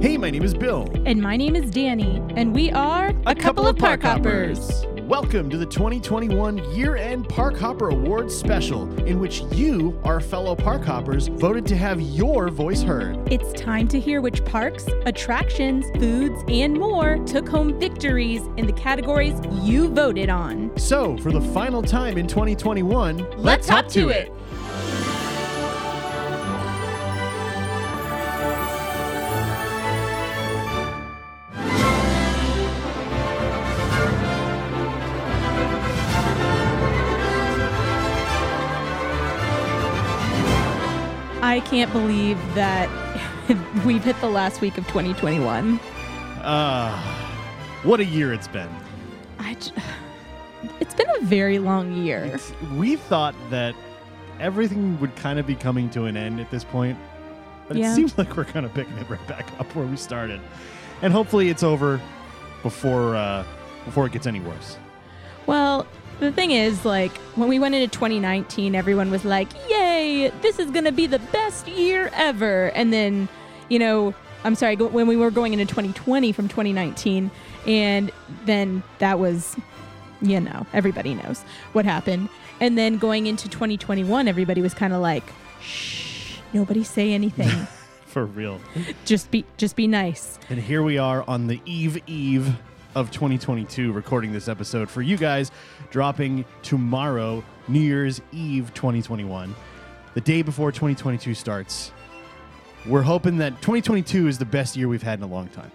Hey, my name is Bill. And my name is Danny, and we are a, couple, of park hoppers. Welcome to the 2021 Year End Park Hopper Awards special, in which you, our fellow park hoppers, voted to have your voice heard. It's time to hear which parks, attractions, foods, and more took home victories in the categories you voted on. So, for the final time in 2021, Let's hop to it. I can't believe that we've hit the last week of 2021. Uh, what a year it's been. I j- it's been a very long year. It's- we thought that everything would kind of be coming to an end at this point, but Yeah. it seems like we're kind of picking it right back up where we started, and hopefully it's over before uh, before it gets any worse. Well, the thing is, like, when we went into 2019, everyone was like, yay, this is going to be the best year ever. And then, you know, I'm sorry, when we were going into 2020 from 2019, and then that was, you know, everybody knows what happened. And then going into 2021, everybody was kind of like, shh, nobody say anything. For real. just be, just be nice. And here we are on the eve eve of 2022 recording this episode for you guys dropping tomorrow New Year's Eve 2021 the day before 2022 starts we're hoping that 2022 is the best year we've had in a long time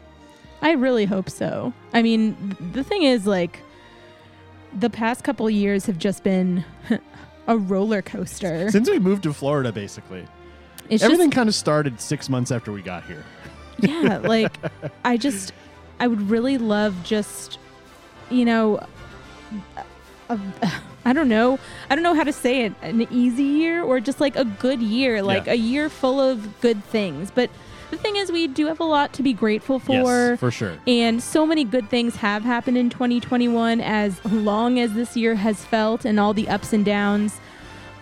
I really hope so. I mean, the thing is, like, the past couple years have just been a roller coaster. since we moved to Florida basically It's everything kind of started 6 months after we got here yeah, like, I just, I would really love just, you know, a, I don't know, I don't know how to say it, an easy year or just like a good year, like Yeah. a year full of good things. But the thing is, we do have a lot to be grateful for. yes for sure And so many good things have happened in 2021 as long as this year has felt and all the ups and downs.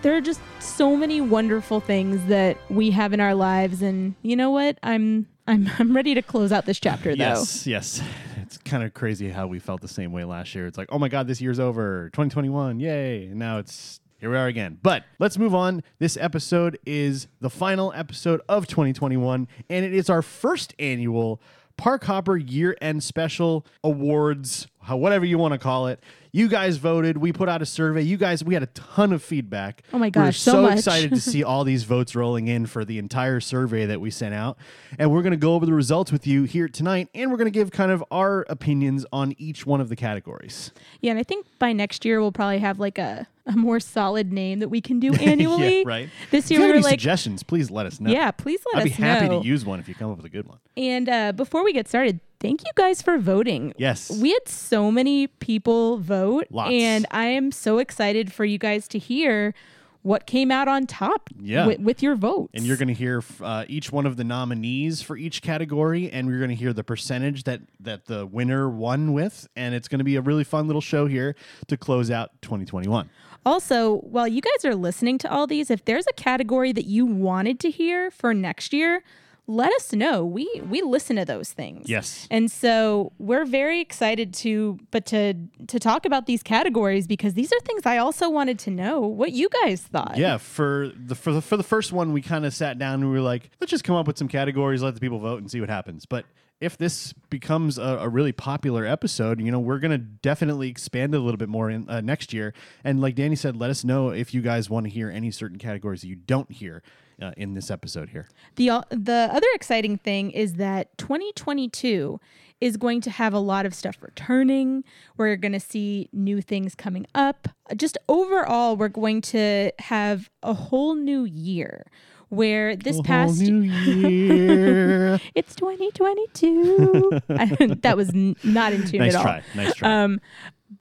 There are just so many wonderful things that we have in our lives and you know what? I'm I'm I'm ready to close out this chapter though. Yes, yes. It's kind of crazy how we felt the same way last year. It's like, oh my God, this year's over. 2021, yay. And now it's here we are again. But let's move on. This episode is the final episode of 2021, and it is our first annual Park Hopper Year End Special Awards, whatever you want to call it. You guys voted. We put out a survey. You guys, we had a ton of feedback. Oh my We were gosh, so so excited to see all these votes rolling in for the entire survey that we sent out. And we're going to go over the results with you here tonight. And we're going to give kind of our opinions on each one of the categories. Yeah, and I think by next year we'll probably have like a, a more solid name that we can do annually. yeah, right. This If year you we have any like suggestions, please let us know. Yeah, please let I'd us know. I'd be happy know. to use one if you come up with a good one. And uh, before we get started, thank you guys for voting. Yes. We had so many people vote. Lots. And I am so excited for you guys to hear what came out on top Yeah. with, with your votes. And you're going to hear uh, each one of the nominees for each category, and we're going to hear the percentage that that the winner won with, and it's going to be a really fun little show here to close out 2021. Also, while you guys are listening to all these, if there's a category that you wanted to hear for next year, let us know. We we listen to those things. Yes. And so we're very excited to but to to talk about these categories because these are things I also wanted to know what you guys thought. Yeah, for the for the for the first one, we kind of sat down and we were like, let's just come up with some categories, let the people vote, and see what happens. But if this becomes a, a really popular episode, you know, we're gonna definitely expand it a little bit more in uh, next year. And like Danny said, let us know if you guys want to hear any certain categories that you don't hear uh, in this episode here. The o- the other exciting thing is that 2022 is going to have a lot of stuff returning. We're going to see new things coming up. Just overall, we're going to have a whole new year where this A past year. it's 2022. I- that was n- not in tune nice at all. try. Nice try. Um,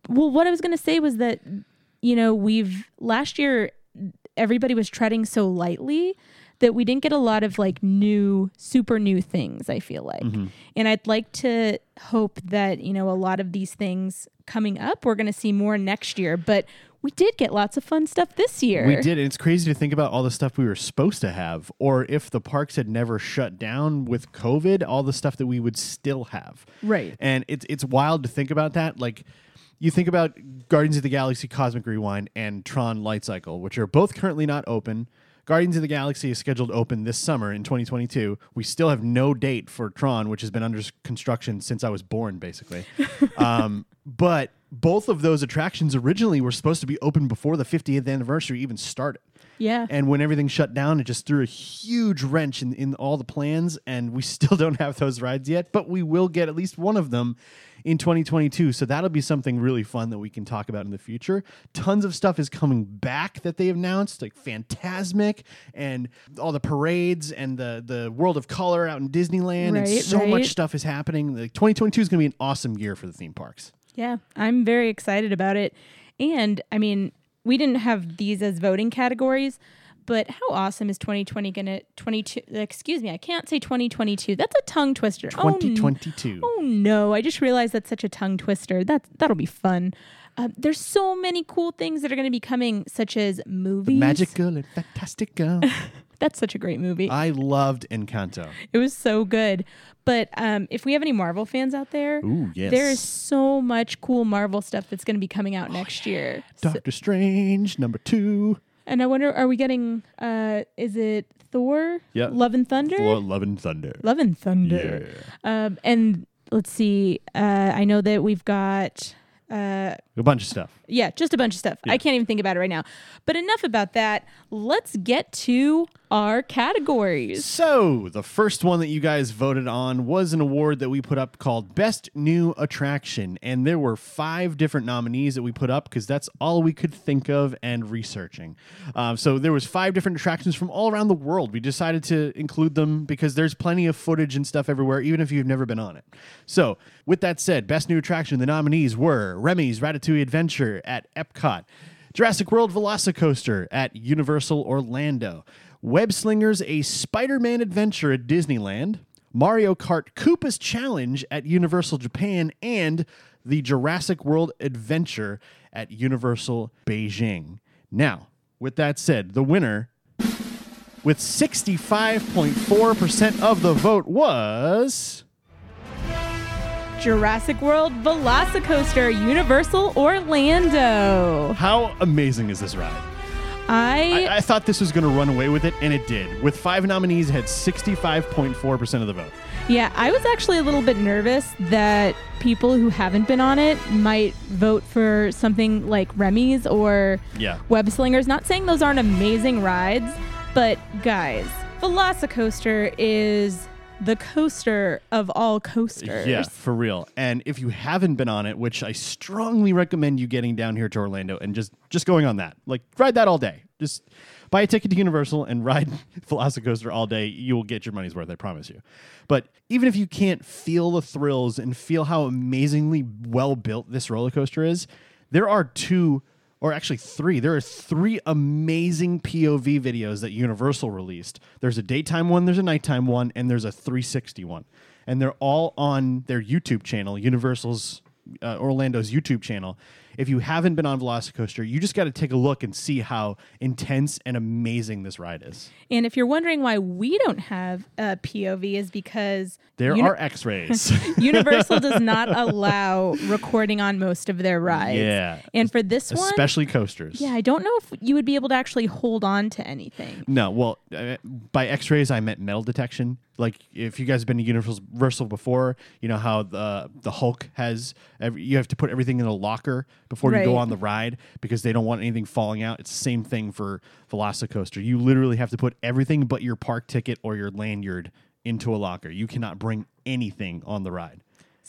well, what I was going to say was that, you know, we've last year, everybody was treading so lightly that we didn't get a lot of like new, super new things, I feel like. Mm-hmm. And I'd like to hope that, you know, a lot of these things coming up, we're going to see more next year. But we did get lots of fun stuff this year. We did. And it's crazy to think about all the stuff we were supposed to have, or if the parks had never shut down with COVID, all the stuff that we would still have. Right. And it's it's wild to think about that. Like you think about Guardians of the Galaxy Cosmic Rewind and Tron Light Cycle, which are both currently not open. Guardians of the Galaxy is scheduled to open this summer in 2022. We still have no date for Tron, which has been under construction since I was born, basically. um, but both of those attractions originally were supposed to be open before the 50th anniversary even started. Yeah. And when everything shut down, it just threw a huge wrench in, in all the plans. And we still don't have those rides yet, but we will get at least one of them in 2022. So that'll be something really fun that we can talk about in the future. Tons of stuff is coming back that they announced, like Fantasmic and all the parades and the, the World of Color out in Disneyland. and Right, so right. much stuff is happening. Like 2022 is going to be an awesome year for the theme parks. Yeah, I'm very excited about it. And I mean, we didn't have these as voting categories, but how awesome is 2020 going to 22 excuse me, I can't say 2022. That's a tongue twister. Oh, 2022. Oh, no, I just realized that's such a tongue twister. That that'll be fun. Uh, there's so many cool things that are going to be coming, such as movies. Magical and Fantastical. That's such a great movie. I loved Encanto. It was so good. But um, if we have any Marvel fans out there, Ooh, yes. there is so much cool Marvel stuff that's going to be coming out next year. So- Doctor Strange, number two. And I wonder, are we getting? Uh, is it Thor? Yeah. Love and Thunder. Thor Love and Thunder. Love and Thunder. Um, and let's see. Uh, I know that we've got. Uh, A bunch of stuff. yeah, just a bunch of stuff. I can't even think about it right now. But enough about that. Let's get to our categories. So, the first one that you guys voted on was an award that we put up called Best New Attraction. And there were five different nominees that we put up because that's all we could think of and researching. Um, so, there was five different attractions from all around the world. We decided to include them because there's plenty of footage and stuff everywhere, even if you've never been on it. So, with that said, Best New Attraction, the nominees were Remy's Ratatouille Adventure at Epcot. Jurassic World Velocicoaster at Universal Orlando. Web Slingers A Spider Man Adventure at Disneyland. Mario Kart Koopa's Challenge at Universal Japan. And the Jurassic World Adventure at Universal Beijing. Now, with that said, the winner with 65.4% of the vote was. Jurassic World Velocicoaster, Universal Orlando. How amazing is this ride? I, I, I thought this was going to run away with it, and it did. With five nominees, it had 65.4% of the vote. yeah, I was actually a little bit nervous that people who haven't been on it might vote for something like Remy's or Yeah. Web Slingers. Not saying those aren't amazing rides, but guys, Velocicoaster is the coaster of all coasters. Yeah, for real. And if you haven't been on it, which I strongly recommend you getting down here to Orlando and just just going on that, like ride that all day. Just buy a ticket to Universal and ride Velocicoaster all day. You will get your money's worth, I promise you. But even if you can't feel the thrills and feel how amazingly well built this roller coaster is, there are two or actually three. There are three amazing POV videos that Universal released. There's a daytime one, there's a nighttime one, and there's a 360 one. And they're all on their YouTube channel, Universal's uh, Orlando's YouTube channel. If you haven't been on Velocicoaster, you just got to take a look and see how intense and amazing this ride is. And if you're wondering why we don't have a POV, is because There Uni- are X-rays. Universal does not allow recording on most of their rides. Yeah. And for this one, especially coasters. yeah, I don't know if you would be able to actually hold on to anything. No, well, uh, by X-rays I meant metal detection. Like if you guys have been to Universal before, you know how the the Hulk has every, you have to put everything in a locker before you go on the ride because they don't want anything falling out. It's the same thing for Velocicoaster. You literally have to put everything but your park ticket or your lanyard into a locker. You cannot bring anything on the ride.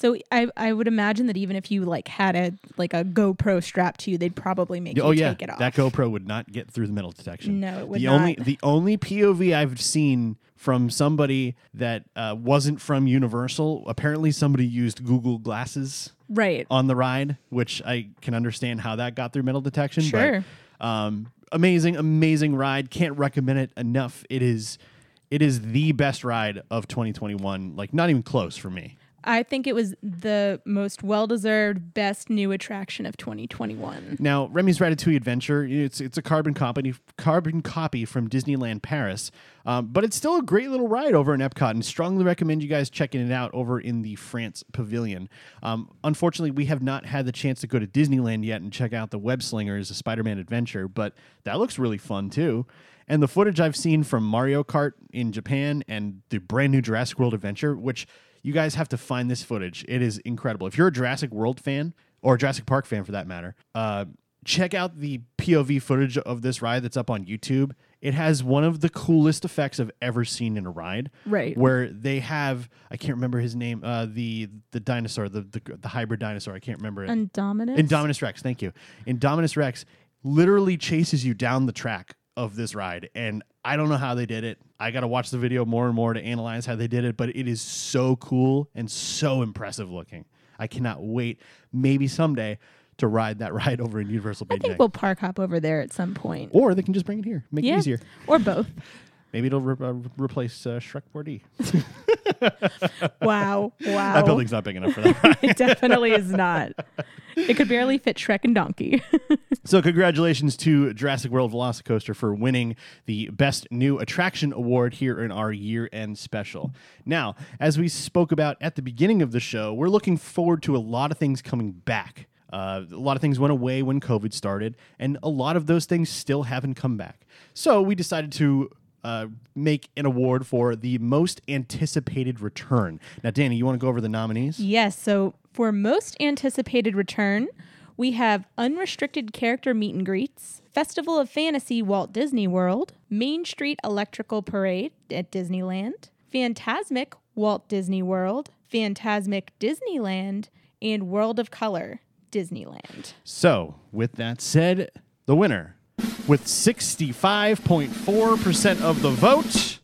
So I, I would imagine that even if you like had a like a GoPro strapped to you, they'd probably make you oh yeah, take it off. that GoPro would not get through the metal detection. No, it would the not. only the only POV I've seen from somebody that uh, wasn't from Universal. Apparently, somebody used Google Glasses right. on the ride, which I can understand how that got through metal detection. Sure. But, um, amazing, amazing ride. Can't recommend it enough. It is, it is the best ride of 2021. Like not even close for me. I think it was the most well-deserved best new attraction of 2021. Now, Remy's Ratatouille Adventure, it's it's a carbon copy carbon copy from Disneyland Paris, um, but it's still a great little ride over in Epcot, and strongly recommend you guys checking it out over in the France Pavilion. Um, unfortunately, we have not had the chance to go to Disneyland yet and check out the Web Slingers, a Spider-Man adventure, but that looks really fun too. And the footage I've seen from Mario Kart in Japan and the brand new Jurassic World adventure, which you guys have to find this footage. It is incredible. If you're a Jurassic World fan or a Jurassic Park fan for that matter, uh, check out the POV footage of this ride that's up on YouTube. It has one of the coolest effects I've ever seen in a ride. Right. Where they have I can't remember his name, uh, the the dinosaur, the, the the hybrid dinosaur. I can't remember it. Indominus. Indominus Rex, thank you. Indominus Rex literally chases you down the track of this ride. And I don't know how they did it. I got to watch the video more and more to analyze how they did it, but it is so cool and so impressive looking. I cannot wait, maybe someday, to ride that ride over in Universal I think we'll park hop over there at some point. or they can just bring it here, make yeah. it easier. Or both. Maybe it'll re- uh, replace uh, Shrek 4D. Wow. Wow. That building's not big enough for that. it definitely is not. It could barely fit Shrek and Donkey. So, congratulations to Jurassic World Velocicoaster for winning the Best New Attraction Award here in our year end special. Now, as we spoke about at the beginning of the show, we're looking forward to a lot of things coming back. Uh, a lot of things went away when COVID started, and a lot of those things still haven't come back. So, we decided to uh, make an award for the most anticipated return. Now, Danny, you want to go over the nominees? yes. So for most anticipated return, we have unrestricted character meet and greets, Festival of Fantasy Walt Disney World, Main Street Electrical Parade at Disneyland, Fantasmic Walt Disney World, Fantasmic Disneyland, and World of Color Disneyland. So, with that said, the winner with 65.4% of the vote.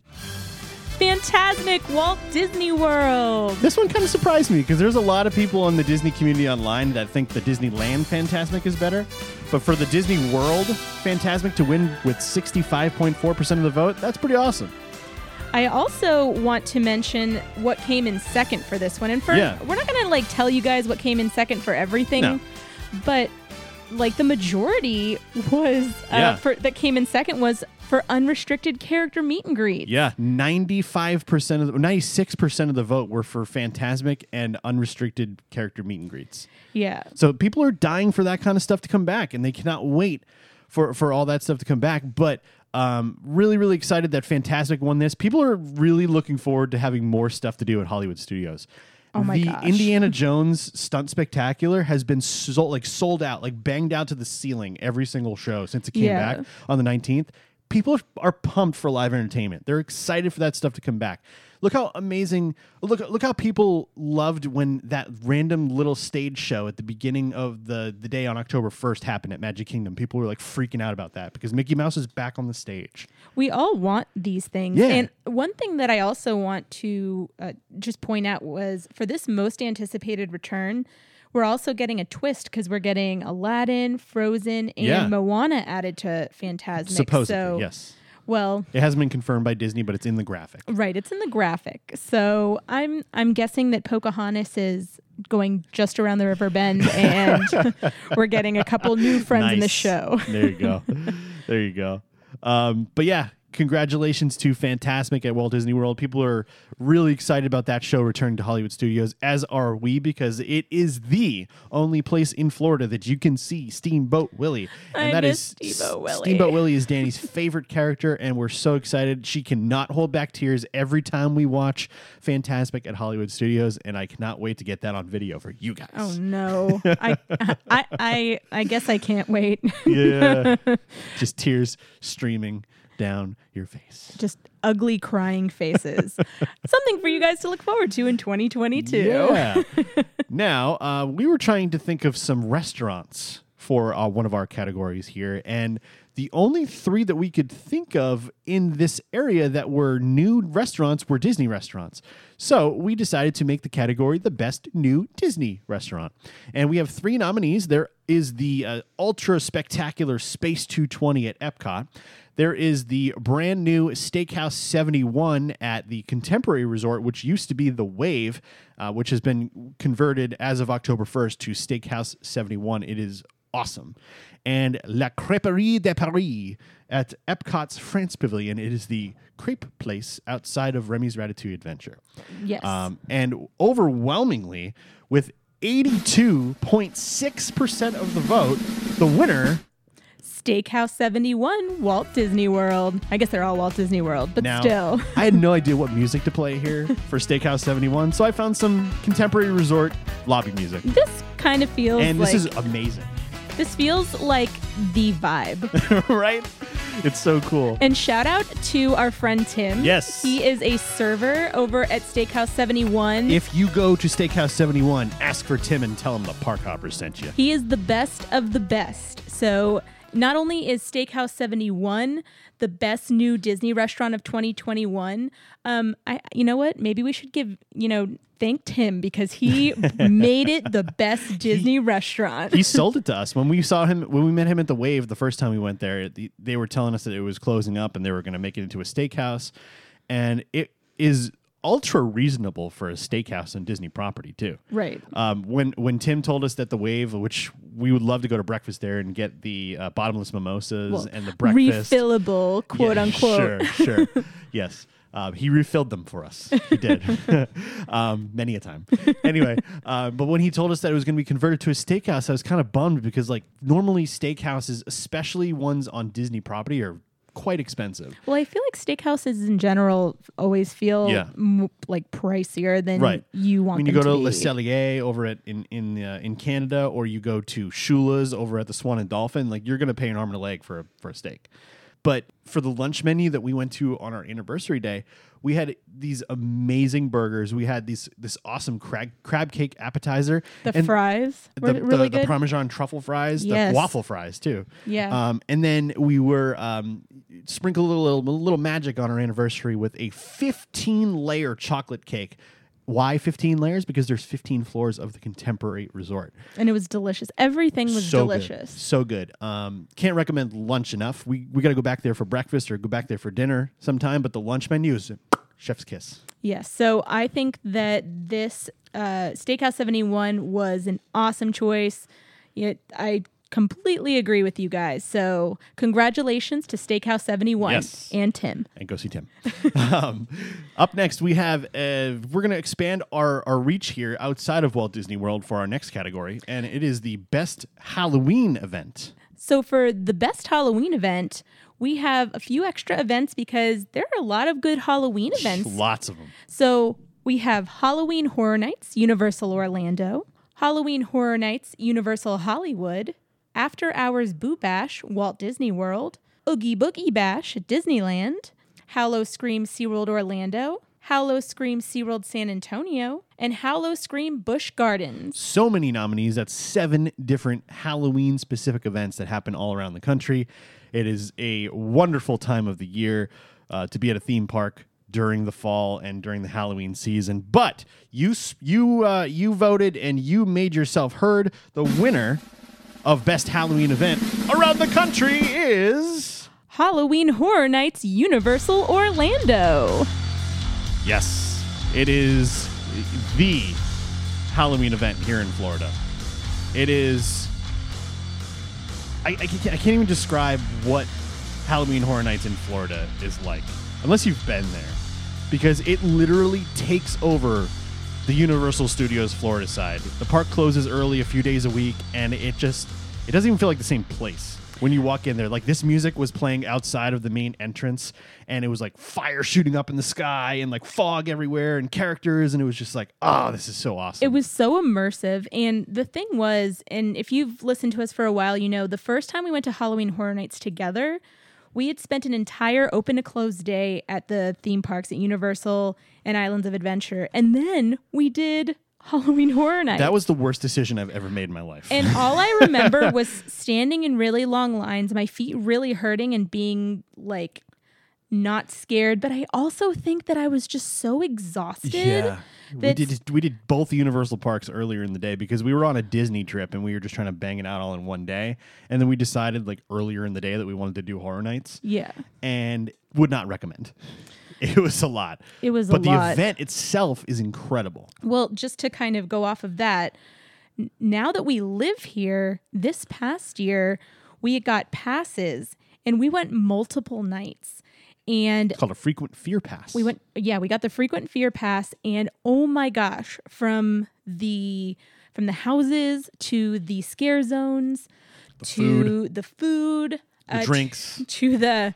Fantasmic Walt Disney World. This one kind of surprised me because there's a lot of people in the Disney community online that think the Disneyland Fantasmic is better. But for the Disney World Fantasmic to win with 65.4% of the vote, that's pretty awesome. I also want to mention what came in second for this one. And for Yeah. we're not gonna like tell you guys what came in second for everything, No. but like the majority was uh, Yeah. for that came in second was for unrestricted character meet and greet. Yeah, 95% of the 96% of the vote were for Fantasmic and unrestricted character meet and greets. Yeah. So people are dying for that kind of stuff to come back, and they cannot wait for for all that stuff to come back. But um, really, really excited that Fantasmic won this. People are really looking forward to having more stuff to do at Hollywood Studios. Oh my the gosh. Indiana Jones stunt spectacular has been sold like sold out, like banged out to the ceiling every single show since it came Yeah. back on the 19th. People are pumped for live entertainment. They're excited for that stuff to come back. Look how amazing! Look look how people loved when that random little stage show at the beginning of the the day on October 1st happened at Magic Kingdom. People were like freaking out about that because Mickey Mouse is back on the stage. We all want these things. Yeah. And one thing that I also want to uh, just point out was for this most anticipated return, we're also getting a twist because we're getting Aladdin, Frozen, and Yeah. Moana added to Fantasmic. Supposedly, so, yes. Well, It hasn't been confirmed by Disney, but it's in the graphic. right, it's in the graphic. So I'm I'm guessing that Pocahontas is going just around the river bend and we're getting a couple new friends in the show. There you go. there you go. Um, but yeah, congratulations to Fantasmic at Walt Disney World. People are really excited about that show returning to Hollywood Studios, as are we, because it is the only place in Florida that you can see Steamboat Willie. And I that is Steamboat Willie. Steamboat Willie is Danny's favorite character, and we're so excited. She cannot hold back tears every time we watch Fantasmic at Hollywood Studios, and I cannot wait to get that on video for you guys. Oh no. I I I I guess I can't wait. yeah. Just tears streaming down your face. Just ugly crying faces. Something for you guys to look forward to in 2022. Yeah. now, uh, we were trying to think of some restaurants for uh, one of our categories here, and the only three that we could think of in this area that were new restaurants were Disney restaurants. So we decided to make the category the best new Disney restaurant. And we have three nominees. There is the uh, ultra spectacular Space 220 at Epcot. There is the brand new Steakhouse 71 at the Contemporary Resort, which used to be the Wave, uh, which has been converted as of October 1st to Steakhouse 71. It is awesome. And La Crêperie de Paris at Epcot's France Pavilion. It is the crepe place outside of Remy's Ratatouille Adventure. Yes. Um, and overwhelmingly, with 82.6% of the vote, the winner Steakhouse 71, Walt Disney World. I guess they're all Walt Disney World, but Now, still. I had no idea what music to play here for Steakhouse 71, so I found some contemporary resort lobby music. This kind of feels And like this is amazing, this feels like the vibe. right? It's so cool. And shout out to our friend Tim. Yes. He is a server over at Steakhouse 71. If you go to Steakhouse 71, ask for Tim and tell him the Park Hoppers sent you. He is the best of the best. So not only is Steakhouse 71 the best new Disney restaurant of 2021, um, I you know what? Maybe we should give you know thank Tim because he made it the best Disney restaurant. he sold it to us when we saw him when we met him at the Wave the first time we went there. the- They were telling us that it was closing up and they were going to make it into a steakhouse, and it is ultra reasonable for a steakhouse on Disney property too. right. Um, when when Tim told us that the Wave, which we would love to go to breakfast there and get the uh, bottomless mimosas Well, and the breakfast, refillable, quote Yeah, unquote. Sure, sure. yes. Um, he refilled them for us. He did, um, many a time. Anyway, uh, but when he told us that it was going to be converted to a steakhouse, I was kind of bummed because, like, normally steakhouses, especially ones on Disney property, are quite expensive. Well, I feel like steakhouses in general always feel Yeah. m- like pricier than Right. you want When you go to be. Le Cellier over at in in uh, in Canada, or you go to Shula's over at the Swan and Dolphin, like you're going to pay an arm and a leg for a, for a steak. But for the lunch menu that we went to on our anniversary day, we had these amazing burgers. We had these this awesome crab crab cake appetizer. The and fries were the, really the, good. the Parmesan truffle fries, Yes. the waffle fries too. Yeah. Um, and then we were um, sprinkled a little, a little magic on our anniversary with a 15 layer chocolate cake. Why 15 layers? Because there's 15 floors of the contemporary resort. and it was delicious. Everything was so delicious. Good. So good. Um, can't recommend lunch enough. We we got to go back there for breakfast or go back there for dinner sometime. But the lunch menu is chef's kiss. Yes. So I think that this uh, Steakhouse 71 was an awesome choice. Yet I completely agree with you guys. So congratulations to Steakhouse 71 Yes. and Tim. and go see Tim. um, up next, we have uh, we're going to expand our our reach here outside of Walt Disney World for our next category, and it is the best Halloween event. So for the best Halloween event, we have a few extra events because there are a lot of good Halloween events. Lots of them. So we have Halloween Horror Nights, Universal Orlando, Halloween Horror Nights, Universal Hollywood, After Hours Boo Bash, Walt Disney World, Oogie Boogie Bash Disneyland, Howl-O-Scream SeaWorld Orlando, Howl-O-Scream SeaWorld San Antonio, and Howl-O-Scream Busch Gardens. So many nominees. That's seven different Halloween specific events that happen all around the country. It is a wonderful time of the year uh, to be at a theme park during the fall and during the Halloween season. But you you uh, you voted and you made yourself heard. The winner of best Halloween event around the country is Halloween Horror Nights, Universal Orlando. yes, it is the Halloween event here in Florida. It is. I, I, can't, I can't even describe what Halloween Horror Nights in Florida is like, unless you've been there, because it literally takes over the Universal Studios Florida side. The park closes early a few days a week, and it just it doesn't even feel like the same place when you walk in there. Like this music was playing outside of the main entrance, and it was like fire shooting up in the sky and like fog everywhere and characters, and it was just like, oh, this is so awesome. It was so immersive. And the thing was, and if you've listened to us for a while, you know, the first time we went to Halloween Horror Nights together, we had spent an entire open to close day at the theme parks at Universal and Islands of Adventure. And then we did Halloween Horror Nights. That was the worst decision I've ever made in my life. And all I remember was standing in really long lines, my feet really hurting and being like not scared, but I also think that I was just so exhausted. yeah. We did we did both Universal parks earlier in the day because we were on a Disney trip and we were just trying to bang it out all in one day. And then we decided like earlier in the day that we wanted to do horror nights Yeah. and would not recommend. It was a lot. It was but the lot. event itself is incredible. Well, just to kind of go off of that, n- now that we live here, this past year, we got passes and we went multiple nights. And It's called a frequent fear pass. we went, yeah, we got the frequent fear pass. And oh my gosh, from the from the houses to the scare zones to food. the food, the uh, drinks, to the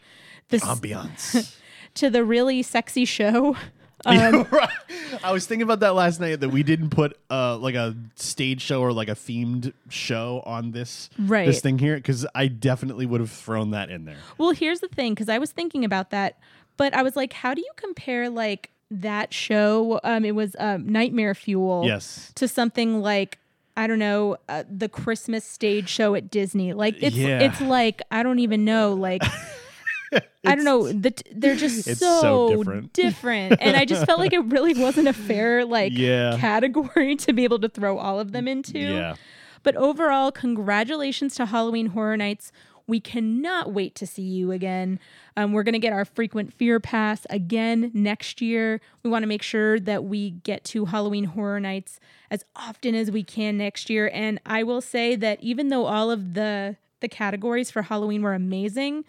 the s- ambiance. to the really sexy show. Um, I was thinking about that last night that we didn't put uh like a stage show or like a themed show on this Right. this thing here because I definitely would have thrown that in there. Well, here's the thing, because I was thinking about that, but I was like, how do you compare like that show? Um, it was um, Nightmare Fuel. Yes. To something like I don't know uh, the Christmas stage show at Disney. Like it's Yeah. it's like I don't even know like. I don't know. The t- they're just so, so different. different. and I just felt like it really wasn't a fair like Yeah. category to be able to throw all of them into. Yeah. But overall, congratulations to Halloween Horror Nights. We cannot wait to see you again. Um, we're going to get our frequent fear pass again next year. We want to make sure that we get to Halloween Horror Nights as often as we can next year. And I will say that even though all of the the categories for Halloween were amazing,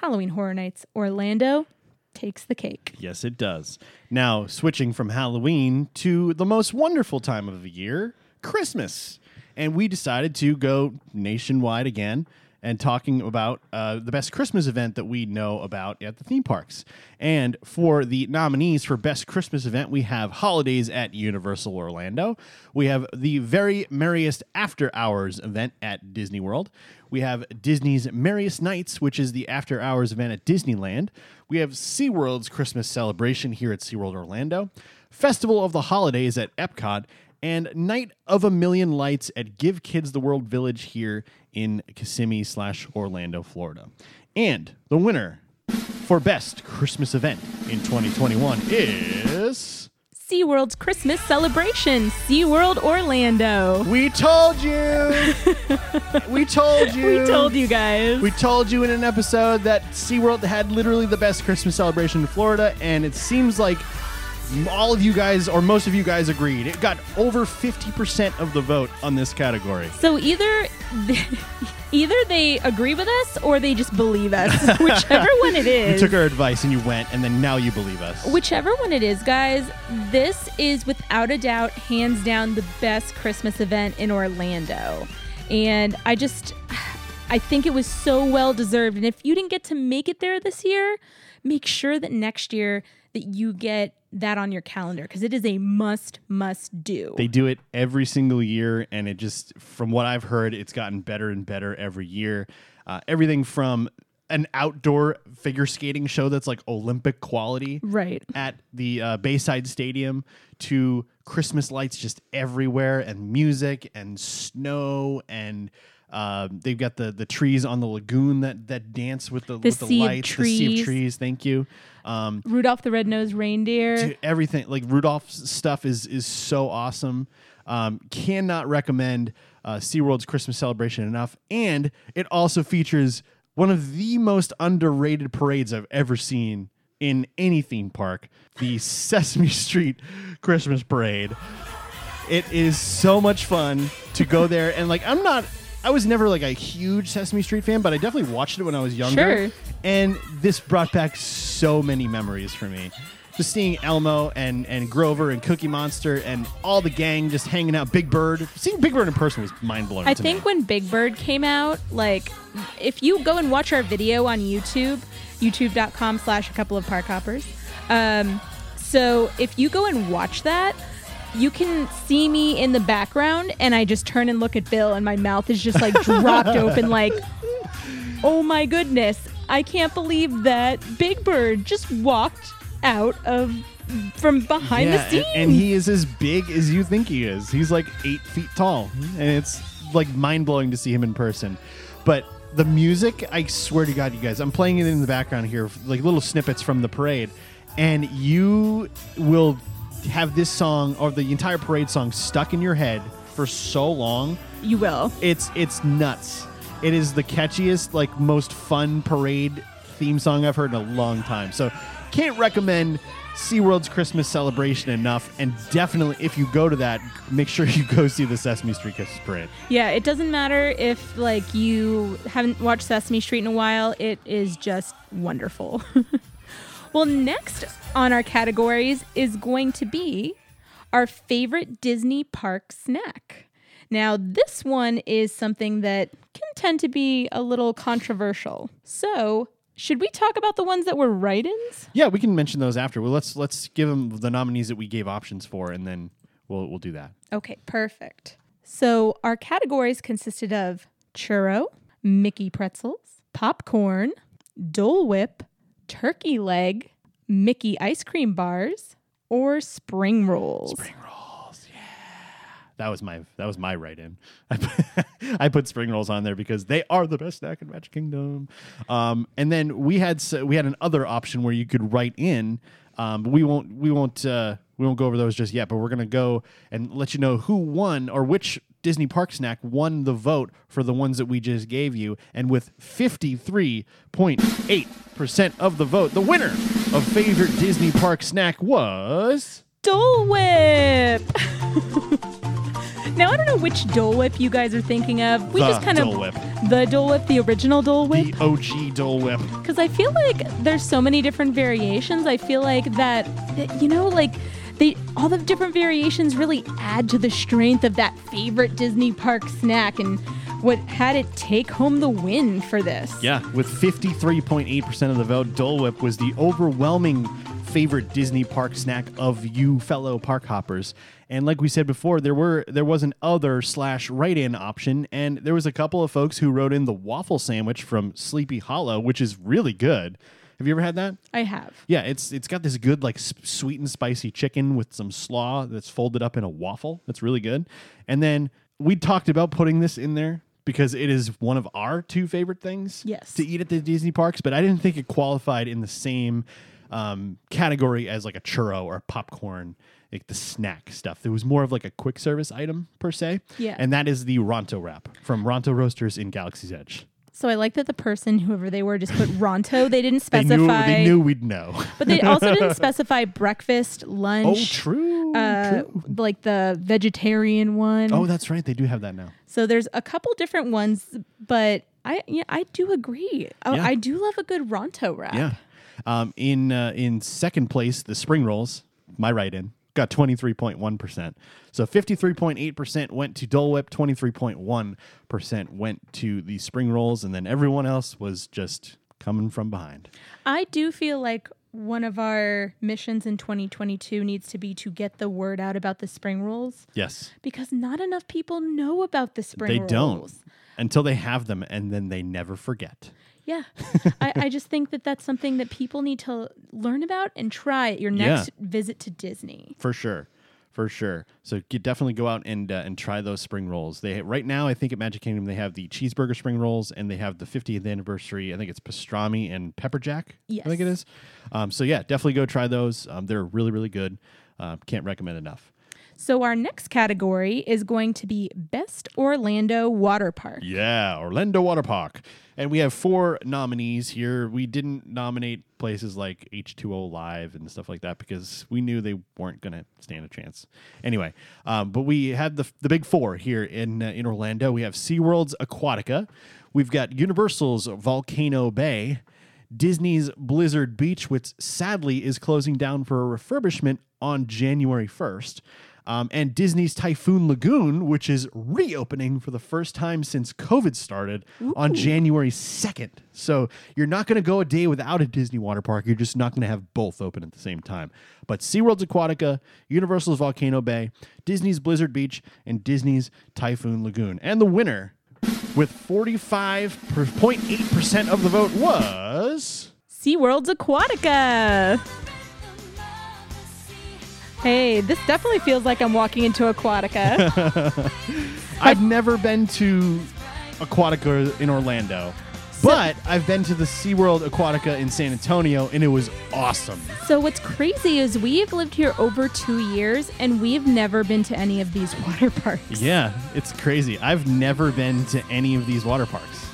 Halloween Horror Nights Orlando takes the cake. Yes, it does. Now, switching from Halloween to the most wonderful time of the year, Christmas. And we decided to go nationwide again and talking about uh, the best Christmas event that we know about at the theme parks. And for the nominees for Best Christmas Event, we have Holidays at Universal Orlando. We have the Very Merriest After Hours event at Disney World. We have Disney's Merriest Nights, which is the after hours event at Disneyland. We have SeaWorld's Christmas celebration here at SeaWorld Orlando, Festival of the Holidays at Epcot, and Night of a Million Lights at Give Kids the World Village here in Kissimmee slash Orlando, Florida. And the winner for Best Christmas Event in 2021 is. SeaWorld's Christmas celebration, SeaWorld Orlando. We told you! we told you! We told you guys. We told you in an episode that SeaWorld had literally the best Christmas celebration in Florida, and it seems like all of you guys, or most of you guys, agreed. It got over 50% of the vote on this category. So either either they agree with us or they just believe us, whichever one it is. You took our advice and you went, and then now you believe us. Whichever one it is, guys, this is without a doubt, hands down, the best Christmas event in Orlando. And I just, I think it was so well deserved. And if you didn't get to make it there this year, make sure that next year that you get that on your calendar because it is a must, must do. They do it every single year, and it just, from what I've heard, it's gotten better and better every year. Uh, everything from an outdoor figure skating show that's like Olympic quality right. at the uh, Bayside Stadium to Christmas lights just everywhere and music and snow and uh, they've got the the trees on the lagoon that that dance with the, with the sea of lights, the sea of trees. Thank you. Um, Rudolph the Red-Nosed Reindeer. everything like Rudolph's stuff is is so awesome. Um, cannot recommend uh, SeaWorld's Christmas celebration enough, and it also features one of the most underrated parades I've ever seen in any theme park: the Sesame Street Christmas Parade. It is so much fun to go there, and like I'm not. I was never like a huge Sesame Street fan, but I definitely watched it when I was younger. Sure. And this brought back so many memories for me. Just seeing Elmo and, and Grover and Cookie Monster and all the gang just hanging out. Big Bird. Seeing Big Bird in person was mind blowing. I think when Big Bird came out, like if you go and watch our video on YouTube, youtube.com slash a couple of park hoppers. Um, so if you go and watch that, you can see me in the background and I just turn and look at Bill and my mouth is just like dropped open like oh my goodness, I can't believe that Big Bird just walked out of from behind Yeah, the scenes. and, and he is as big as you think he is. He's like eight feet tall, and it's like mind blowing to see him in person. But the music, I swear to God, you guys, I'm playing it in the background here, like little snippets from the parade, and you will have this song or the entire parade song stuck in your head for so long. you will. It's it's nuts. It is the catchiest, like most fun parade theme song I've heard in a long time. So can't recommend SeaWorld's Christmas celebration enough. And definitely if you go to that, make sure you go see the Sesame Street Christmas Parade. Yeah, it doesn't matter if like you haven't watched Sesame Street in a while. It is just wonderful. well, next on our categories is going to be our favorite Disney park snack. Now, this one is something that can tend to be a little controversial. So, should we talk about the ones that were write-ins? Yeah, we can mention those after. Well, let's let's give them the nominees that we gave options for, and then we'll we'll do that. Okay, perfect. So our categories consisted of churro, Mickey pretzels, popcorn, Dole Whip, turkey leg, Mickey ice cream bars, or spring rolls. Spring rolls, yeah. That was my that was my write in. I put, spring rolls on there because they are the best snack in Magic Kingdom. Um, and then we had we had an other option where you could write in. Um, we won't we won't uh, we won't go over those just yet. But we're gonna go and let you know who won or which Disney Park snack won the vote for the ones that we just gave you. And with fifty three point eight percent of the vote, the winner of favorite Disney Park snack was. Dole Whip. now I don't know which Dole Whip you guys are thinking of. We The just kind Dole of Whip. the Dole Whip, the original Dole Whip. The OG Dole Whip. because I feel like there's so many different variations. I feel like that, you know, like they all the different variations really add to the strength of that favorite Disney park snack and what had it take home the win for this. Yeah, with 53.8% of the vote, Dole Whip was the overwhelming favorite Disney park snack of you fellow park hoppers. And like we said before, there were there was an other slash write-in option, and there was a couple of folks who wrote in the waffle sandwich from Sleepy Hollow, which is really good. Have you ever had that? I have. Yeah, it's it's got this good like s- sweet and spicy chicken with some slaw that's folded up in a waffle. That's really good. And then we talked about putting this in there because it is one of our two favorite things Yes. to eat at the Disney parks, but I didn't think it qualified in the same um, category as like a churro or a popcorn, like the snack stuff. It was more of like a quick service item per se. Yeah. And that is the Ronto wrap from Ronto Roasters in Galaxy's Edge. So I like that the person, whoever they were, just put Ronto. They didn't They specify, knew they knew we'd know. but they also didn't specify breakfast, lunch. oh, lunch, true. uh, true. like the vegetarian one. Oh, that's right. They do have that now. So there's a couple different ones, but I yeah, I do agree. I, Yeah. I do love a good Ronto wrap. Yeah. Um, in uh, in second place, the spring rolls, my write in, got 23.1%. So 53.8% went to Dole Whip, 23.1% went to the spring rolls, and then everyone else was just coming from behind. I do feel like one of our missions in 2022 needs to be to get the word out about the spring rolls Yes. because not enough people know about the spring They rolls. don't until they have them, and then they never forget. Yeah. I, I just think that that's something that people need to learn about and try at your Yeah. next visit to Disney. For sure. For sure. So you definitely go out and uh, and try those spring rolls. They right now, I think at Magic Kingdom they have the cheeseburger spring rolls and they have the 50th anniversary. I think it's pastrami and pepper jack. I think it is. Um, so yeah, definitely go try those. Um, they're really really good. Uh, can't recommend enough. So our next category is going to be Best Orlando Water Park. Yeah, Orlando Water Park. And we have four nominees here. We didn't nominate places like H2O Live and stuff like that because we knew they weren't going to stand a chance. Anyway, um, but we had the, the big four here in, uh, in Orlando. We have SeaWorld's Aquatica. We've got Universal's Volcano Bay. Disney's Blizzard Beach, which sadly is closing down for a refurbishment on January 1st. Um, and Disney's Typhoon Lagoon, which is reopening for the first time since COVID started on January 2nd. So you're not going to go a day without a Disney water park. You're just not going to have both open at the same time. But SeaWorld's Aquatica, Universal's Volcano Bay, Disney's Blizzard Beach, and Disney's Typhoon Lagoon. And the winner with 45.8% of the vote was. SeaWorld's Aquatica. Hey, this definitely feels like I'm walking into Aquatica. I've never been to Aquatica in Orlando, but I've been to the SeaWorld Aquatica in San Antonio, and it was awesome. so what's crazy is we've lived here over two years and we've never been to any of these water parks. Yeah, it's crazy. I've never been to any of these water parks.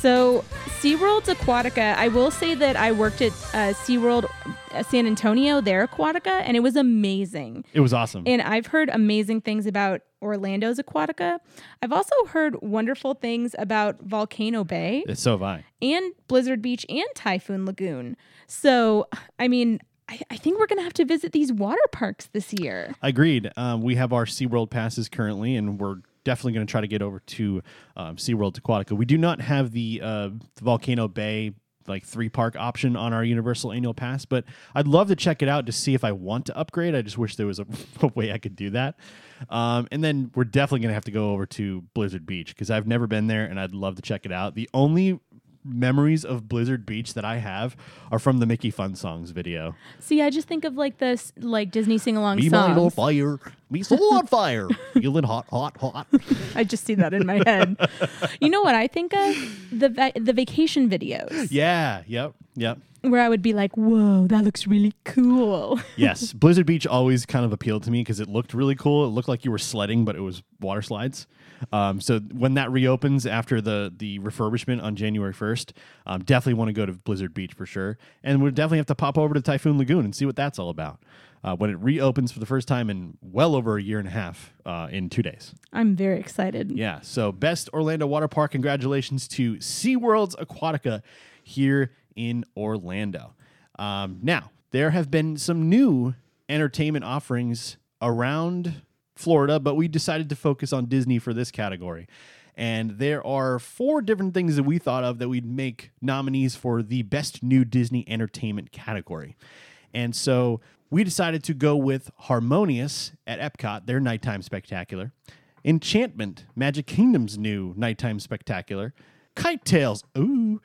So SeaWorld's Aquatica, I will say that I worked at uh, SeaWorld uh, San Antonio, their Aquatica, and it was amazing. It was awesome. And I've heard amazing things about Orlando's Aquatica. I've also heard wonderful things about Volcano Bay It's so have I. and Blizzard Beach and Typhoon Lagoon. So, I mean, I, I think we're going to have to visit these water parks this year. Agreed. Um, we have our SeaWorld passes currently, and we're definitely going to try to get over to um, SeaWorld Aquatica. We do not have the, uh, the Volcano Bay like three park option on our Universal annual pass, but I'd love to check it out to see if I want to upgrade. I just wish there was a, a way I could do that. Um, and then we're definitely going to have to go over to Blizzard Beach because I've never been there and I'd love to check it out. The only memories of Blizzard Beach that I have are from the Mickey Fun Songs video. See, I just think of like this, like Disney sing along song. Be mine on fire, be soul on fire, feeling hot, hot, hot. I just see that in my head. you know what I think of? The va- the vacation videos Yeah, yep, yep. Where I would be like, "Whoa, that looks really cool." Yes, Blizzard Beach always kind of appealed to me because it looked really cool. It looked like you were sledding, but it was water slides. Um, so when that reopens after the the refurbishment on January first, um, definitely want to go to Blizzard Beach for sure, and we'll definitely have to pop over to Typhoon Lagoon and see what that's all about. Uh, when it reopens for the first time in well over a year and a half uh, in two days. I'm very excited. Yeah. So best Orlando water park. Congratulations to SeaWorld's Aquatica here in Orlando. Um, now there have been some new entertainment offerings around Florida, but we decided to focus on Disney for this category. And there are four different things that we thought of that we'd make nominees for the best new Disney entertainment category. And so we decided to go with Harmonious at Epcot, their nighttime spectacular. Enchantment, Magic Kingdom's new nighttime spectacular. KiteTails, ooh,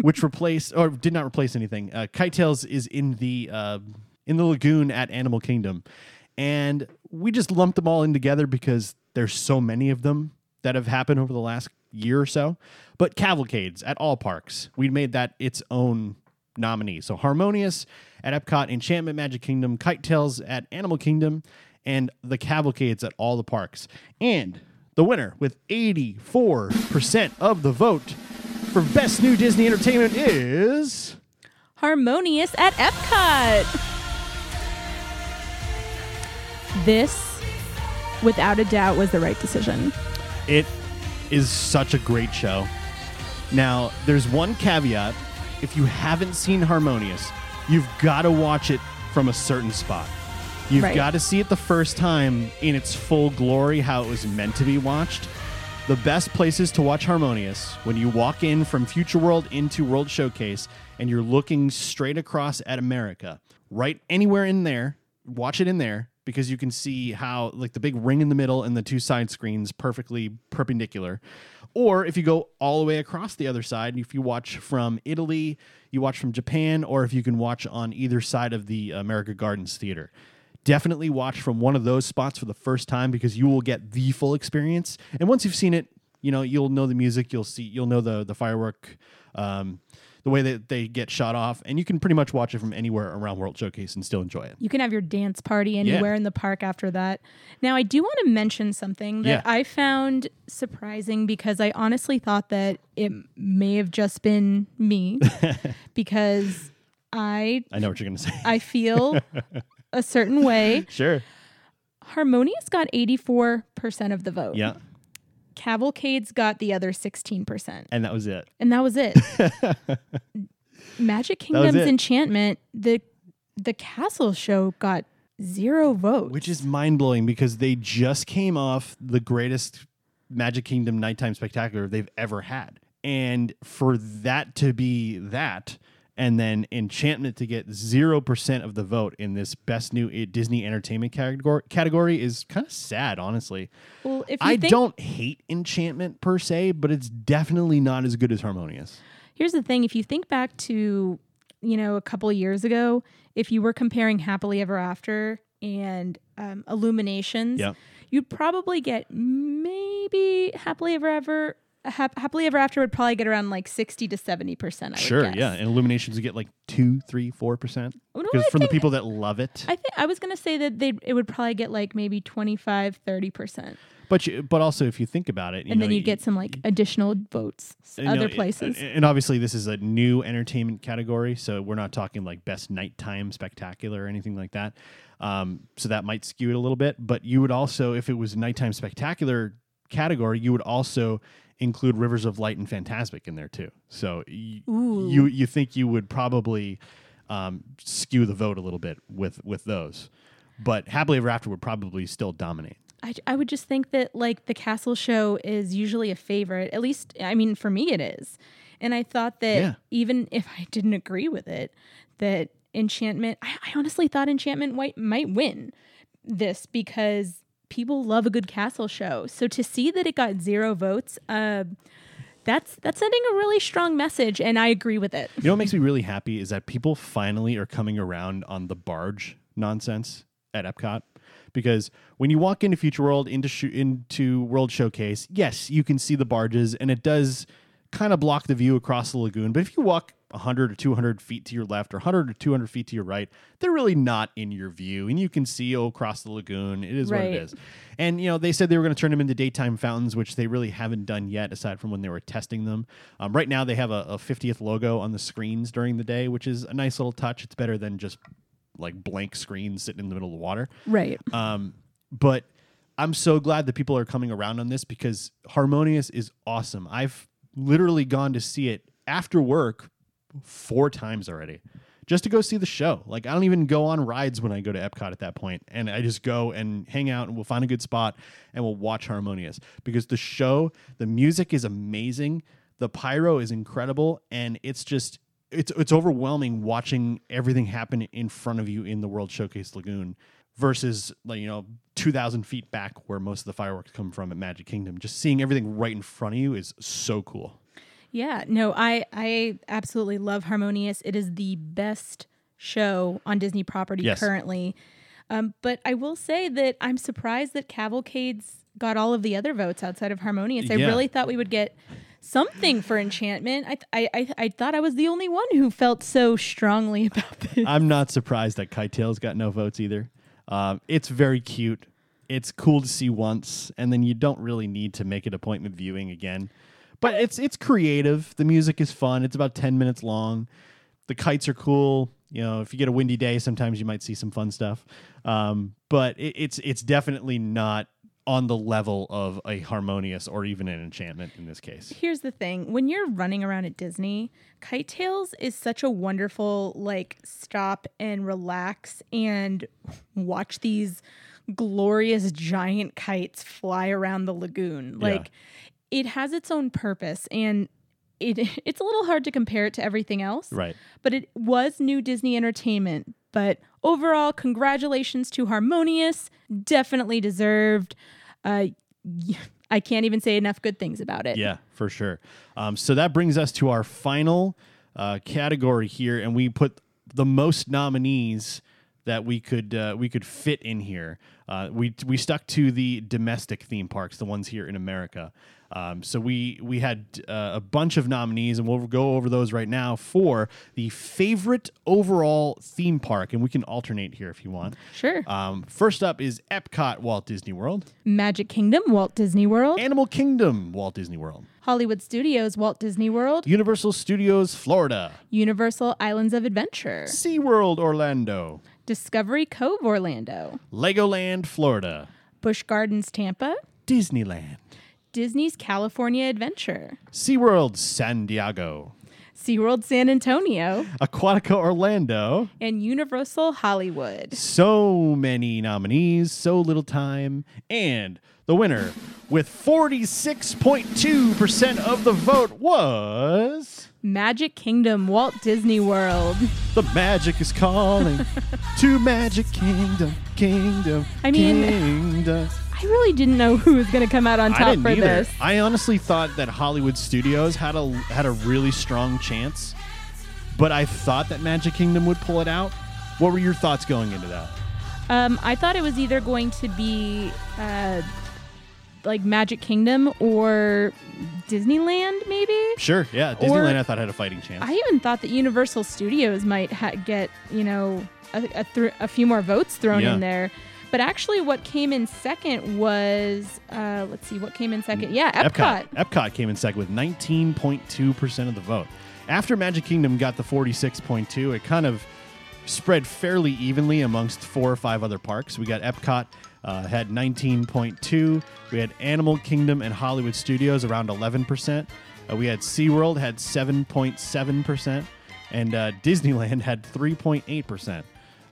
which replaced or did not replace anything. Uh, KiteTails is in the uh, in the lagoon at Animal Kingdom, and we just lumped them all in together because there's so many of them that have happened over the last year or so. But cavalcades at all parks, we made that its own nominee. So Harmonious at Epcot, Enchantment Magic Kingdom, KiteTails at Animal Kingdom, and the cavalcades at all the parks. And the winner with 84% of the vote for Best New Disney Entertainment is. Harmonious at Epcot. This, without a doubt, was the right decision. It is such a great show. Now, there's one caveat. If you haven't seen Harmonious, you've got to watch it from a certain spot. You've Right. got to see it the first time in its full glory, how it was meant to be watched. The best places to watch Harmonious when you walk in from Future World into World Showcase and you're looking straight across at America, right anywhere in there, watch it in there because you can see how like the big ring in the middle and the two side screens perfectly perpendicular. Or if you go all the way across the other side, if you watch from Italy, you watch from Japan, or if you can watch on either side of the America Gardens Theater definitely watch from one of those spots for the first time because you will get the full experience. And once you've seen it, you know you'll know the music, you'll see, you'll know the the firework, um, the way that they get shot off, and you can pretty much watch it from anywhere around World Showcase and still enjoy it. You can have your dance party anywhere in the park after that. Now, I do want to mention something that Yeah. I found surprising because I honestly thought that it may have just been me because I I know what you're gonna say. I feel a certain way. sure. Harmonious got 84% of the vote. Yeah, Cavalcades got the other 16%. and that was it. And that was it. Magic Kingdom's it. Enchantment, the the castle show got zero votes. Which is mind blowing because they just came off the greatest Magic Kingdom nighttime spectacular they've ever had. And for that to be that, and then Enchantment to get 0% of the vote in this best new Disney entertainment category, category is kind of sad, honestly. well, if you I think, don't hate Enchantment per se, but it's definitely not as good as Harmonious. Here's the thing: if you think back to, you know, a couple of years ago, if you were comparing Happily Ever After and um, Illuminations, Yep. you'd probably get maybe Happily Ever Ever. Hap- Happily Ever After would probably get around like 60 to 70%. I would Sure, guess. yeah. And Illuminations would get like two, three, four percent. Because from the people that love it. I think I was gonna say that they it would probably get like maybe 25, 30 percent, but you, but also if you think about it, you and know, then you'd you- get some like additional votes know, other it- places. And obviously, this is a new entertainment category, so we're not talking like best nighttime spectacular or anything like that. Um, so that might skew it a little bit. But you would also, if it was nighttime spectacular category, you would also include Rivers of Light and Fantasmic in there too. So y- you you think you would probably um, skew the vote a little bit with with those. But Happily Ever After would probably still dominate. I, I would just think that like the castle show is usually a favorite. At least I mean for me it is. And I thought that Yeah. even if I didn't agree with it, that Enchantment I, I honestly thought Enchantment might might win this because people love a good castle show. So to see that it got zero votes, uh, that's that's sending a really strong message, and I agree with it. You know what makes me really happy is that people finally are coming around on the barge nonsense at Epcot. Because when you walk into Future World, into sh- into World Showcase, yes, you can see the barges, and it does kind of block the view across the lagoon. But if you walk 100 or 200 feet to your left or 100 or 200 feet to your right, they're really not in your view, and you can see oh, across the lagoon. It is what it is. And you know they said they were going to turn them into daytime fountains, which they really haven't done yet, aside from when they were testing them. Um, right now, they have a, a 50th logo on the screens during the day, which is a nice little touch. It's better than just like blank screens sitting in the middle of the water. Right. Um, but I'm so glad that people are coming around on this because Harmonious is awesome. I've literally gone to see it after work four times already just to go see the show. Like I don't even go on rides when I go to Epcot at that point, and I just go and hang out and we'll find a good spot and we'll watch Harmonious because the show, the music is amazing, the pyro is incredible, and it's just it's it's overwhelming watching everything happen in front of you in the World Showcase Lagoon versus like you know 2000 feet back where most of the fireworks come from at Magic Kingdom. Just seeing everything right in front of you is so cool. Yeah, no, I I absolutely love Harmonious. It is the best show on Disney property Yes. currently. Um, but I will say that I'm surprised that Cavalcades got all of the other votes outside of Harmonious. I Yeah. really thought we would get something for Enchantment. I, th- I I I thought I was the only one who felt so strongly about this. I'm not surprised that Kitetails got no votes either. Um, it's very cute. It's cool to see once, and then you don't really need to make it appointment viewing again. But it's it's creative. The music is fun. It's about ten minutes long. The kites are cool. You know, if you get a windy day, sometimes you might see some fun stuff. Um, but it, it's it's definitely not on the level of a harmonious or even an enchantment in this case. Here's the thing when you're running around at Disney, Kite Tails is such a wonderful, like, stop and relax and watch these glorious giant kites fly around the lagoon. Yeah. Like, it has its own purpose and it, it's a little hard to compare it to everything else. Right. But it was new Disney entertainment. But overall, congratulations to Harmonious. Definitely deserved. Uh, I can't even say enough good things about it. Yeah, for sure. Um, so that brings us to our final uh, category here, and we put the most nominees that we could uh, we could fit in here. Uh, we we stuck to the domestic theme parks, the ones here in America. Um, so we we had uh, a bunch of nominees, and we'll go over those right now for the favorite overall theme park, and we can alternate here if you want. Sure. Um, first up is Epcot, Walt Disney World, Magic Kingdom, Walt Disney World. Animal Kingdom, Walt Disney World, Hollywood Studios, Walt Disney World. Universal Studios Florida, Universal Islands of Adventure. SeaWorld Orlando, Discovery Cove, Orlando. Legoland Florida, Busch Gardens, Tampa. Disneyland, Disney's California Adventure. SeaWorld San Diego, SeaWorld San Antonio. Aquatica Orlando. And Universal Hollywood. So many nominees, so little time, and the winner with 46.2% of the vote was Magic Kingdom, Walt Disney World. The Magic is calling to Magic Kingdom, Kingdom, I mean- Kingdom. I really didn't know who was going to come out on top for either. this. I honestly thought that Hollywood Studios had a had a really strong chance, but I thought that Magic Kingdom would pull it out. What were your thoughts going into that? Um, I thought it was either going to be uh, like Magic Kingdom or Disneyland, maybe. Sure, yeah. Disneyland I thought had a fighting chance. I even thought that Universal Studios might ha- get you know a, a, thr a few more votes thrown Yeah. in there. But actually, what came in second was uh, let's see, what came in second? Yeah, Epcot. Epcot. Epcot came in second with 19.2% of the vote. After Magic Kingdom got the 46.2, it kind of spread fairly evenly amongst four or five other parks. We got Epcot uh, had 19.2. We had Animal Kingdom and Hollywood Studios around 11%. Uh, we had SeaWorld had 7.7%. And uh, Disneyland had 3.8%.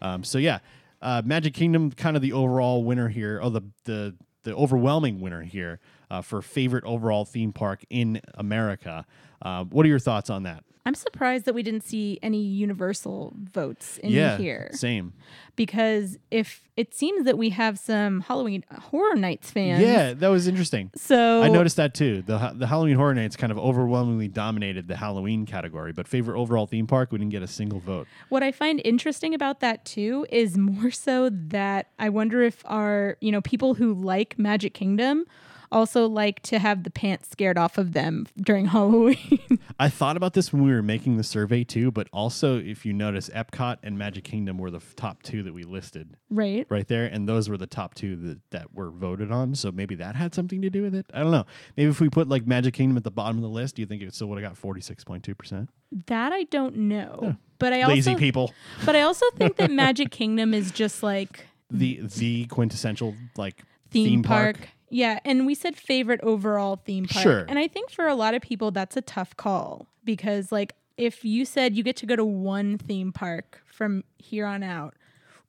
Um, so yeah, uh, Magic Kingdom kind of the overall winner here. Oh, the the the overwhelming winner here uh, for favorite overall theme park in America. Uh, what are your thoughts on that? I'm surprised that we didn't see any Universal votes in yeah, here same. because if it seems that we have some Halloween Horror Nights fans. Yeah, that was interesting. So I noticed that too. The the Halloween Horror Nights kind of overwhelmingly dominated the Halloween category, but favorite overall theme park we didn't get a single vote. What I find interesting about that too is more so that I wonder if our, you know, people who like Magic Kingdom also like to have the pants scared off of them during Halloween. I thought about this when we were making the survey too, but also if you notice, Epcot and Magic Kingdom were the f- top two that we listed. right? right there, and those were the top two that, that were voted on. So maybe that had something to do with it. I don't know. Maybe if we put like Magic Kingdom at the bottom of the list, do you think it still would have got forty six point two percent? That I don't know. But I Lazy also people. but I also think that Magic Kingdom is just like The the quintessential like theme, park. Yeah, and we said favorite overall theme park. Sure. And I think for a lot of people that's a tough call because like if you said you get to go to one theme park from here on out,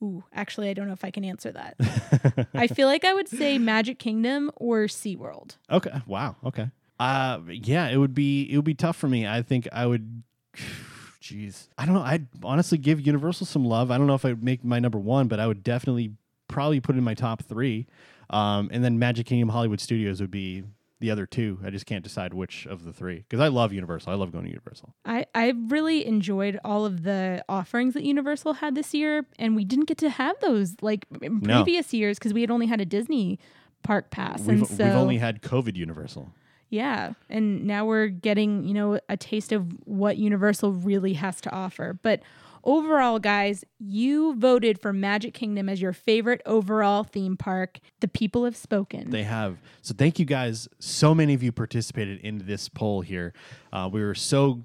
ooh, actually I don't know if I can answer that. I feel like I would say Magic Kingdom or SeaWorld. Okay. Wow. Okay. Uh, yeah, it would be it would be tough for me. I think I would. Jeez, I don't know. I'd honestly give Universal some love. I don't know if I'd make my number one, but I would definitely probably put it in my top three. Um, and then Magic Kingdom Hollywood Studios would be the other two. I just can't decide which of the three because I love Universal. I love going to Universal. I, I really enjoyed all of the offerings that Universal had this year, and we didn't get to have those like in No. previous years because we had only had a Disney park pass. We've, and so we've only had COVID Universal. Yeah, and now we're getting, you know, a taste of what Universal really has to offer. But overall, guys, you voted for Magic Kingdom as your favorite overall theme park. The people have spoken. They have. So thank you guys. So many of you participated in this poll here. Uh, we were so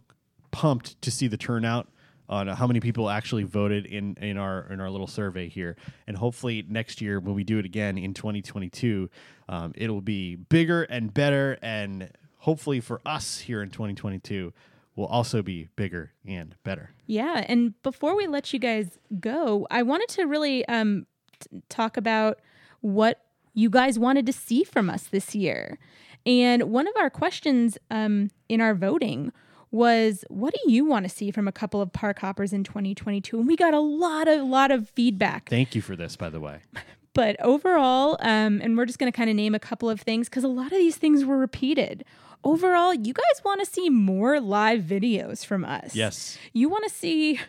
pumped to see the turnout on how many people actually voted in in our in our little survey here. And hopefully next year when we do it again in 2022, um, it'll be bigger and better. And hopefully for us here in 2022, will also be bigger and better. Yeah, and before we let you guys go, I wanted to really um, t- talk about what you guys wanted to see from us this year. And one of our questions um, in our voting was, "What do you want to see from a couple of park hoppers in 2022?" And we got a lot of lot of feedback. Thank you for this, by the way. But overall, um, and we're just going to kind of name a couple of things because a lot of these things were repeated. Overall, you guys want to see more live videos from us. Yes. You want to see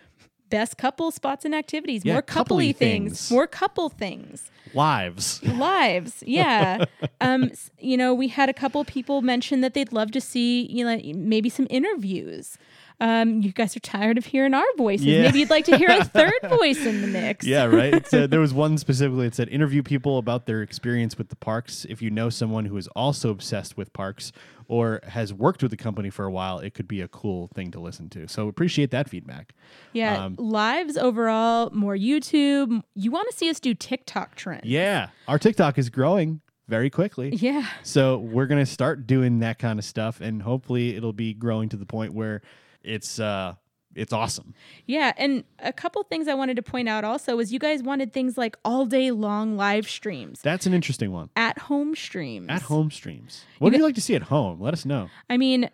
best couple spots and activities, Yeah, more coupley things, things. more couple things, Lives. lives. Yeah. um, you know, we had a couple people mention that they'd love to see, you know, maybe some interviews. Um, you guys are tired of hearing our voices. Yeah. Maybe you'd like to hear a third voice in the mix. Yeah, right. It said, there was one specifically that said interview people about their experience with the parks. If you know someone who is also obsessed with parks or has worked with the company for a while, it could be a cool thing to listen to. So appreciate that feedback. Yeah, Um, lives overall, more YouTube. You want to see us do TikTok trends? Yeah, our TikTok is growing very quickly. Yeah. So we're gonna start doing that kind of stuff, and hopefully it'll be growing to the point where it's uh it's awesome. Yeah, and a couple things I wanted to point out also was you guys wanted things like all day long live streams, That's an interesting one. at home streams. At home streams. What do you like to see at home? Let us know. I mean,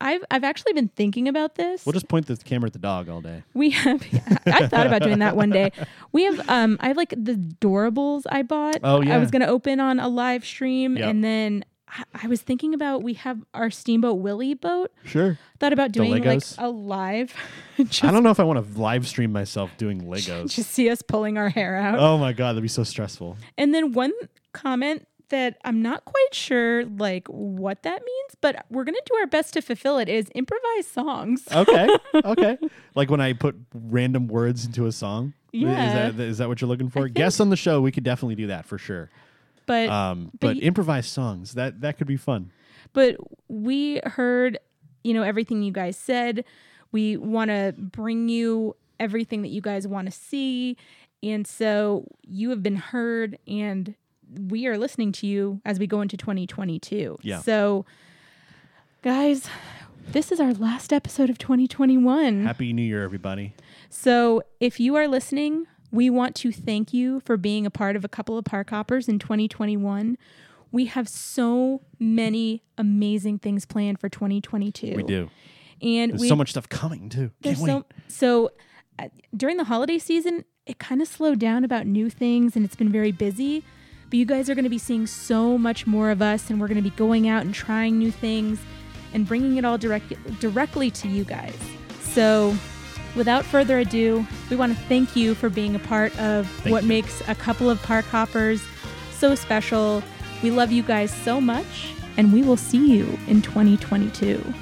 I've I've actually been thinking about this. We'll just point the camera at the dog all day. we have I thought about doing that one day. We have um I have like the doorables I bought. Oh, yeah. I was gonna open on a live stream Yep. and then I- I was thinking about we have our Steamboat Willie boat. Sure. Thought about doing like a live, just, I don't know if I want to live stream myself doing Legos. just see us pulling our hair out. oh my god, that'd be so stressful. And then one comment that I'm not quite sure like what that means, but we're gonna do our best to fulfill it is improvise songs. Okay. okay. Like when I put random words into a song. Yeah. Is that, is that what you're looking for? Guests on the show, we could definitely do that for sure. But Um, but but improvised songs that that could be fun. but we heard you know everything you guys said we want to bring you everything that you guys want to see and so you have been heard and we are listening to you as we go into 2022 Yeah. so guys this is our last episode of 2021 Happy New Year, everybody. so if you are listening, we want to thank you for being a part of a couple of park hoppers in 2021. We have so many amazing things planned for 2022. We do. And There's we so much stuff coming too. Can't wait. so so uh, during the holiday season, it kind of slowed down about new things and it's been very busy. But you guys are going to be seeing so much more of us and we're going to be going out and trying new things and bringing it all direct, directly to you guys. So, without further ado, we want to thank you for being a part of Thank what you. makes a couple of park hoppers so special. We love you guys so much and we will see you in 2022.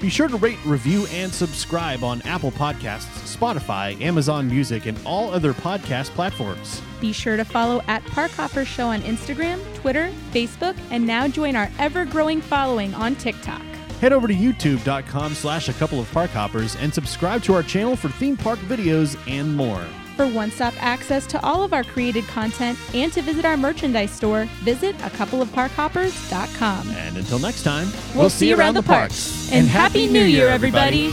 Be sure to rate, review, and subscribe on Apple Podcasts, Spotify, Amazon Music, and all other podcast platforms. Be sure to follow at Park Hoppers Show on Instagram, Twitter, Facebook, and now join our ever-growing following on TikTok. Head over to youtube.com slash a couple of park hoppers and subscribe to our channel for theme park videos and more. For one-stop access to all of our created content and to visit our merchandise store, visit a couple of parkhoppers.com. And until next time, We'll, see you around the parks. And Happy New Year, everybody.